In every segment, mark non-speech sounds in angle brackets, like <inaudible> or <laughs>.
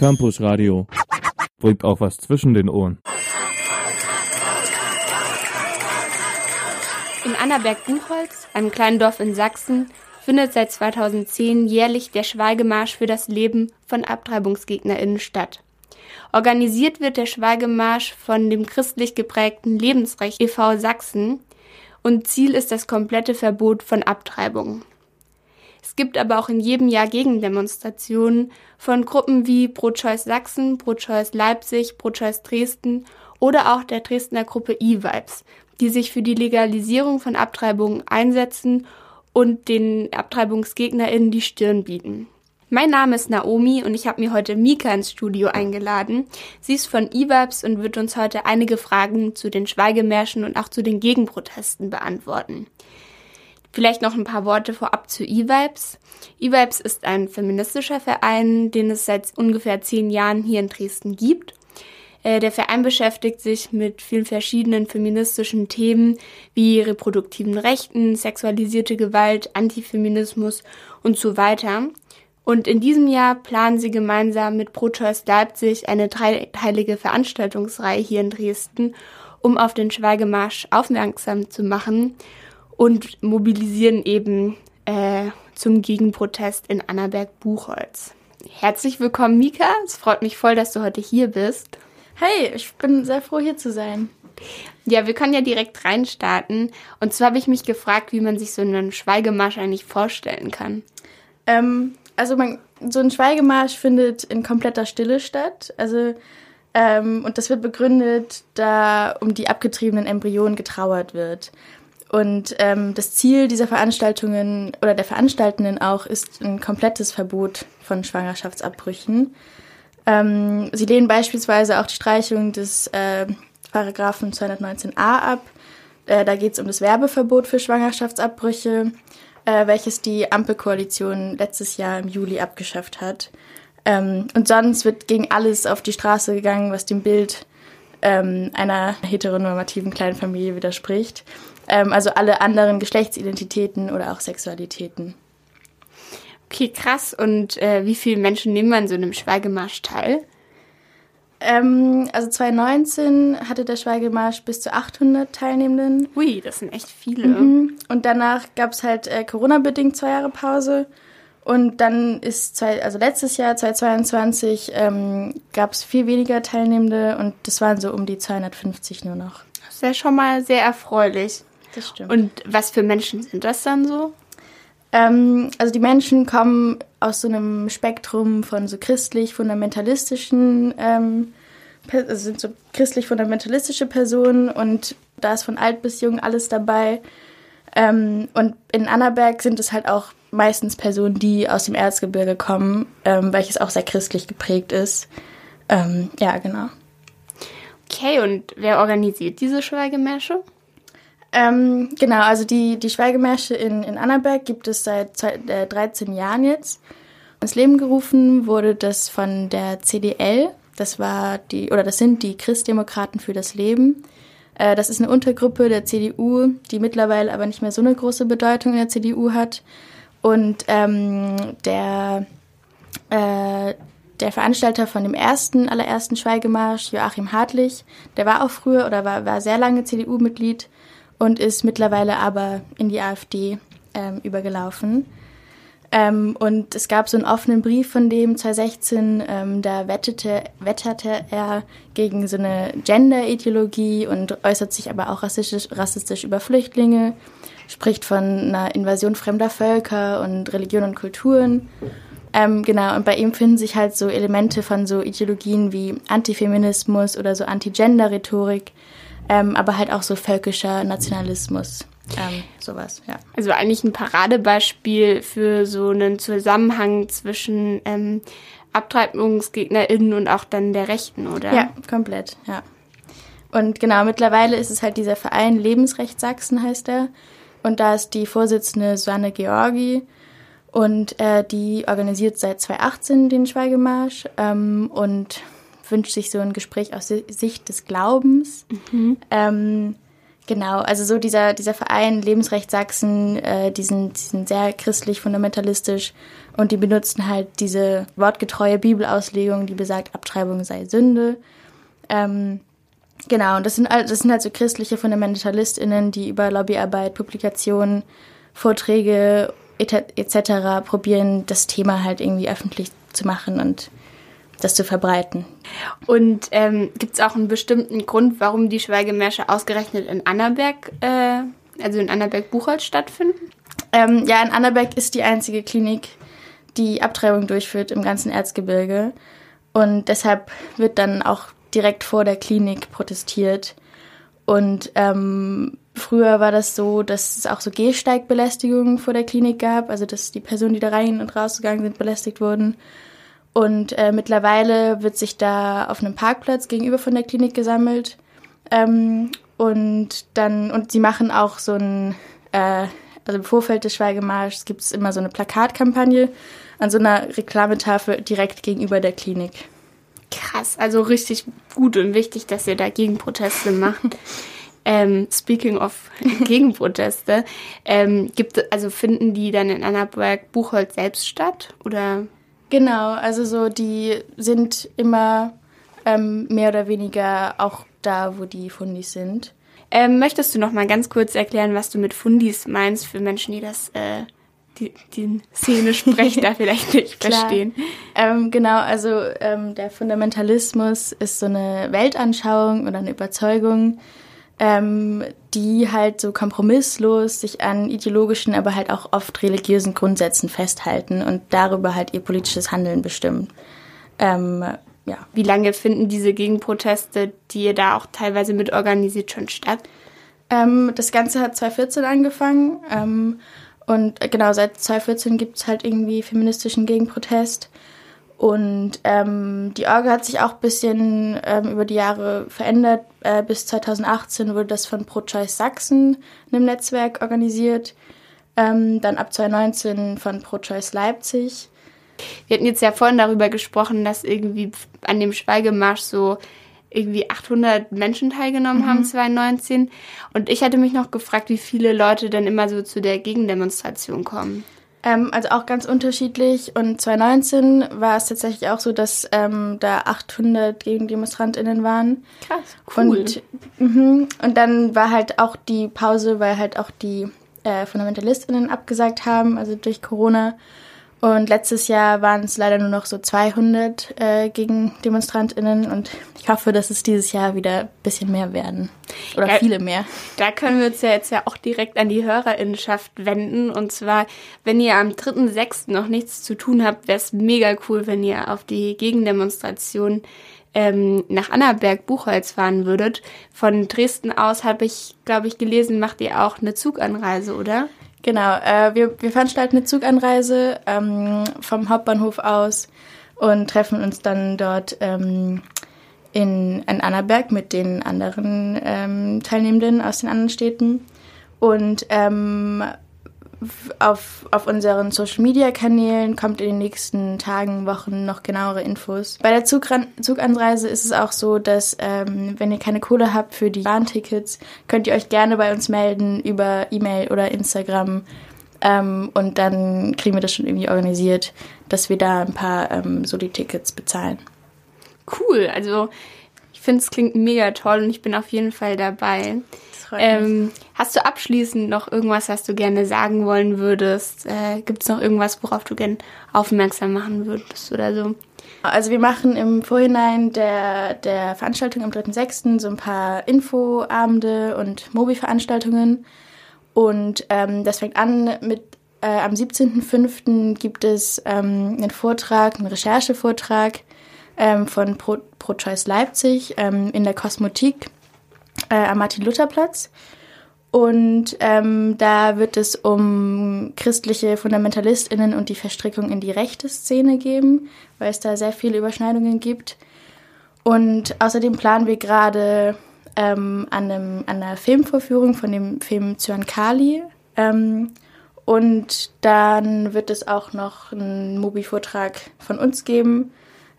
Campus Radio. Bringt auch was zwischen den Ohren. In Annaberg-Buchholz, einem kleinen Dorf in Sachsen, findet seit 2010 jährlich der Schweigemarsch für das Leben von AbtreibungsgegnerInnen statt. Organisiert wird der Schweigemarsch von dem christlich geprägten Lebensrecht e.V. Sachsen und Ziel ist das komplette Verbot von Abtreibungen. Es gibt aber auch in jedem Jahr Gegendemonstrationen von Gruppen wie Pro-Choice Sachsen, Pro-Choice Leipzig, Pro-Choice Dresden oder auch der Dresdner Gruppe E-Vibes, die sich für die Legalisierung von Abtreibungen einsetzen und den AbtreibungsgegnerInnen die Stirn bieten. Mein Name ist Naomi und ich habe mir heute Mika ins Studio eingeladen. Sie ist von E-Vibes und wird uns heute einige Fragen zu den Schweigemärschen und auch zu den Gegenprotesten beantworten. Vielleicht noch ein paar Worte vorab zu E-Vibes. E-Vibes ist ein feministischer Verein, den es seit ungefähr zehn Jahren hier in Dresden gibt. Äh, der Verein beschäftigt sich mit vielen verschiedenen feministischen Themen wie reproduktiven Rechten, sexualisierte Gewalt, Antifeminismus und so weiter. Und in diesem Jahr planen sie gemeinsam mit ProChoice Leipzig eine dreiteilige Veranstaltungsreihe hier in Dresden, um auf den Schweigemarsch aufmerksam zu machen und mobilisieren eben äh, zum Gegenprotest in Annaberg-Buchholz. Herzlich willkommen, Mika. Es freut mich voll, dass du heute hier bist. Hey, ich bin sehr froh, hier zu sein. Ja, wir können ja direkt reinstarten. Und zwar habe ich mich gefragt, wie man sich so einen Schweigemarsch eigentlich vorstellen kann. Ähm, also man, so ein Schweigemarsch findet in kompletter Stille statt. Also ähm, und das wird begründet, da um die abgetriebenen Embryonen getrauert wird. Und ähm, das Ziel dieser Veranstaltungen oder der Veranstaltenden auch ist ein komplettes Verbot von Schwangerschaftsabbrüchen. Ähm, sie lehnen beispielsweise auch die Streichung des äh, Paragraphen 219a ab. Äh, da geht es um das Werbeverbot für Schwangerschaftsabbrüche, äh, welches die Ampelkoalition letztes Jahr im Juli abgeschafft hat. Ähm, und sonst wird gegen alles auf die Straße gegangen, was dem Bild ähm, einer heteronormativen kleinen Familie widerspricht. Ähm, also alle anderen Geschlechtsidentitäten oder auch Sexualitäten. Okay, krass. Und äh, wie viele Menschen nehmen an so einem Schweigemarsch teil? Ähm, also 2019 hatte der Schweigemarsch bis zu 800 Teilnehmenden. Ui, das sind echt viele. Mhm. Und danach gab es halt äh, Corona-bedingt zwei Jahre Pause. Und dann ist, zwei, also letztes Jahr, 2022, ähm, gab es viel weniger Teilnehmende und das waren so um die 250 nur noch. Das ist ja schon mal sehr erfreulich. Das stimmt. Und was für Menschen sind das dann so? Ähm, also die Menschen kommen aus so einem Spektrum von so christlich-fundamentalistischen, ähm, also sind so christlich-fundamentalistische Personen und da ist von alt bis jung alles dabei. Ähm, und in Annaberg sind es halt auch meistens Personen, die aus dem Erzgebirge kommen, ähm, welches auch sehr christlich geprägt ist. Ähm, ja, genau. Okay, und wer organisiert diese Schweigemärsche? Ähm, genau, also die, die Schweigemärsche in, in Annaberg gibt es seit äh, 13 Jahren jetzt. Ins Leben gerufen wurde das von der CDL. Das war die, oder das sind die Christdemokraten für das Leben. Äh, das ist eine Untergruppe der CDU, die mittlerweile aber nicht mehr so eine große Bedeutung in der CDU hat. Und ähm, der, äh, der Veranstalter von dem ersten, allerersten Schweigemarsch, Joachim Hartlich, der war auch früher oder war, war sehr lange CDU-Mitglied und ist mittlerweile aber in die AfD ähm, übergelaufen. Ähm, und es gab so einen offenen Brief von dem 2016, ähm, da wettete, wetterte er gegen so eine Gender-Ideologie und äußert sich aber auch rassistisch, rassistisch über Flüchtlinge, spricht von einer Invasion fremder Völker und Religion und Kulturen. Ähm, genau, und bei ihm finden sich halt so Elemente von so Ideologien wie Antifeminismus oder so Anti-Gender-Rhetorik, ähm, aber halt auch so völkischer Nationalismus. Ähm, sowas, ja. Also eigentlich ein Paradebeispiel für so einen Zusammenhang zwischen ähm, AbtreibungsgegnerInnen und auch dann der Rechten, oder? Ja, komplett, ja. Und genau, mittlerweile ist es halt dieser Verein Lebensrecht Sachsen heißt er. Und da ist die Vorsitzende Susanne Georgi. Und äh, die organisiert seit 2018 den Schweigemarsch ähm, und wünscht sich so ein Gespräch aus Sicht des Glaubens. Mhm. Ähm, Genau, also so dieser, dieser Verein Lebensrecht Sachsen, äh, die, sind, die sind sehr christlich fundamentalistisch und die benutzen halt diese wortgetreue Bibelauslegung, die besagt, Abtreibung sei Sünde. Ähm, genau, und das sind, das sind halt so christliche FundamentalistInnen, die über Lobbyarbeit, Publikationen, Vorträge etc. probieren, das Thema halt irgendwie öffentlich zu machen und das zu verbreiten. Und ähm, gibt es auch einen bestimmten Grund, warum die Schweigemärsche ausgerechnet in Annaberg, äh, also in Annaberg-Buchholz stattfinden? Ähm, ja, in Annaberg ist die einzige Klinik, die Abtreibung durchführt im ganzen Erzgebirge. Und deshalb wird dann auch direkt vor der Klinik protestiert. Und ähm, früher war das so, dass es auch so Gehsteigbelästigungen vor der Klinik gab, also dass die Personen, die da rein und rausgegangen sind, belästigt wurden. Und äh, mittlerweile wird sich da auf einem Parkplatz gegenüber von der Klinik gesammelt. Ähm, und dann, und sie machen auch so ein, äh, also im Vorfeld des Schweigemarschs gibt es immer so eine Plakatkampagne an so einer Reklametafel direkt gegenüber der Klinik. Krass, also richtig gut und wichtig, dass ihr da Gegenproteste macht. <laughs> ähm, speaking of <laughs> Gegenproteste, ähm, gibt also finden die dann in Annaberg Buchholz selbst statt oder? Genau, also so die sind immer ähm, mehr oder weniger auch da, wo die Fundis sind. Ähm, möchtest du noch mal ganz kurz erklären, was du mit Fundis meinst für Menschen, die das äh, die, die Szene sprechen, da vielleicht <laughs> nicht verstehen. Ähm, genau, also ähm, der Fundamentalismus ist so eine Weltanschauung oder eine Überzeugung, ähm, die halt so kompromisslos sich an ideologischen, aber halt auch oft religiösen Grundsätzen festhalten und darüber halt ihr politisches Handeln bestimmen. Ähm, ja. Wie lange finden diese Gegenproteste, die ihr da auch teilweise mit organisiert, schon statt? Ähm, das Ganze hat 2014 angefangen ähm, und genau seit 2014 gibt es halt irgendwie feministischen Gegenprotest. Und ähm, die Orga hat sich auch ein bisschen ähm, über die Jahre verändert. Äh, bis 2018 wurde das von Pro-Choice Sachsen in einem Netzwerk organisiert. Ähm, dann ab 2019 von Pro-Choice Leipzig. Wir hatten jetzt ja vorhin darüber gesprochen, dass irgendwie an dem Schweigemarsch so irgendwie 800 Menschen teilgenommen mhm. haben 2019. Und ich hatte mich noch gefragt, wie viele Leute dann immer so zu der Gegendemonstration kommen. Ähm, also auch ganz unterschiedlich. Und 2019 war es tatsächlich auch so, dass ähm, da 800 GegendemonstrantInnen waren. Krass, cool. Und, mh, und dann war halt auch die Pause, weil halt auch die äh, FundamentalistInnen abgesagt haben, also durch Corona. Und letztes Jahr waren es leider nur noch so 200 äh, gegen DemonstrantInnen und ich hoffe, dass es dieses Jahr wieder ein bisschen mehr werden. Oder ja, viele mehr. Da können wir uns ja jetzt ja auch direkt an die HörerInnenschaft wenden. Und zwar, wenn ihr am 3.6. noch nichts zu tun habt, wäre es mega cool, wenn ihr auf die Gegendemonstration ähm, nach Annaberg-Buchholz fahren würdet. Von Dresden aus habe ich, glaube ich, gelesen, macht ihr auch eine Zuganreise, oder? Genau, äh, wir, wir veranstalten eine Zuganreise ähm, vom Hauptbahnhof aus und treffen uns dann dort ähm, in, in Annaberg mit den anderen ähm, Teilnehmenden aus den anderen Städten. Und ähm, auf, auf unseren Social Media Kanälen kommt in den nächsten Tagen, Wochen noch genauere Infos. Bei der Zugran Zuganreise ist es auch so, dass ähm, wenn ihr keine Kohle habt für die Bahntickets, könnt ihr euch gerne bei uns melden über E-Mail oder Instagram. Ähm, und dann kriegen wir das schon irgendwie organisiert, dass wir da ein paar ähm, so die Tickets bezahlen. Cool, also ich finde es klingt mega toll und ich bin auf jeden Fall dabei. Ähm, hast du abschließend noch irgendwas, was du gerne sagen wollen würdest? Äh, Gibt es noch irgendwas, worauf du gerne aufmerksam machen würdest oder so? Also wir machen im Vorhinein der, der Veranstaltung am 3.6. so ein paar Infoabende und Mobi-Veranstaltungen. Und ähm, das fängt an mit, äh, am 17.05. gibt es ähm, einen Vortrag, einen Recherchevortrag ähm, von Pro, Pro Choice Leipzig ähm, in der Kosmotik äh, am Martin-Luther-Platz. Und ähm, da wird es um christliche FundamentalistInnen und die Verstrickung in die rechte Szene geben, weil es da sehr viele Überschneidungen gibt. Und außerdem planen wir gerade ähm, an, einem, an einer Filmvorführung von dem Film Zyankali. Ähm, und dann wird es auch noch einen Mobi-Vortrag von uns geben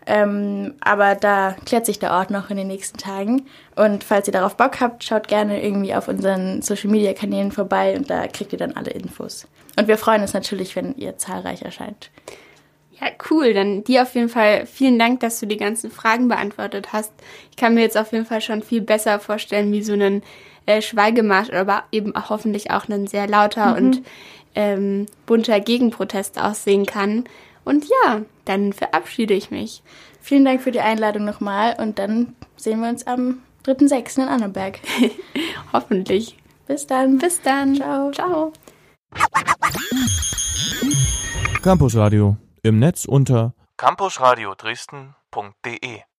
Ähm, aber da klärt sich der Ort noch in den nächsten Tagen. Und falls ihr darauf Bock habt, schaut gerne irgendwie auf unseren Social Media Kanälen vorbei und da kriegt ihr dann alle Infos. Und wir freuen uns natürlich, wenn ihr zahlreich erscheint. Ja, cool. Dann dir auf jeden Fall vielen Dank, dass du die ganzen Fragen beantwortet hast. Ich kann mir jetzt auf jeden Fall schon viel besser vorstellen, wie so ein äh, Schweigemarsch, aber eben auch hoffentlich auch ein sehr lauter mhm. und ähm, bunter Gegenprotest aussehen kann. Und ja, dann verabschiede ich mich. Vielen Dank für die Einladung nochmal und dann sehen wir uns am 3.6. in Annaberg. <laughs> Hoffentlich. Bis dann. Bis dann. Ciao. Ciao. Campus Radio im Netz unter campusradio Dresden.de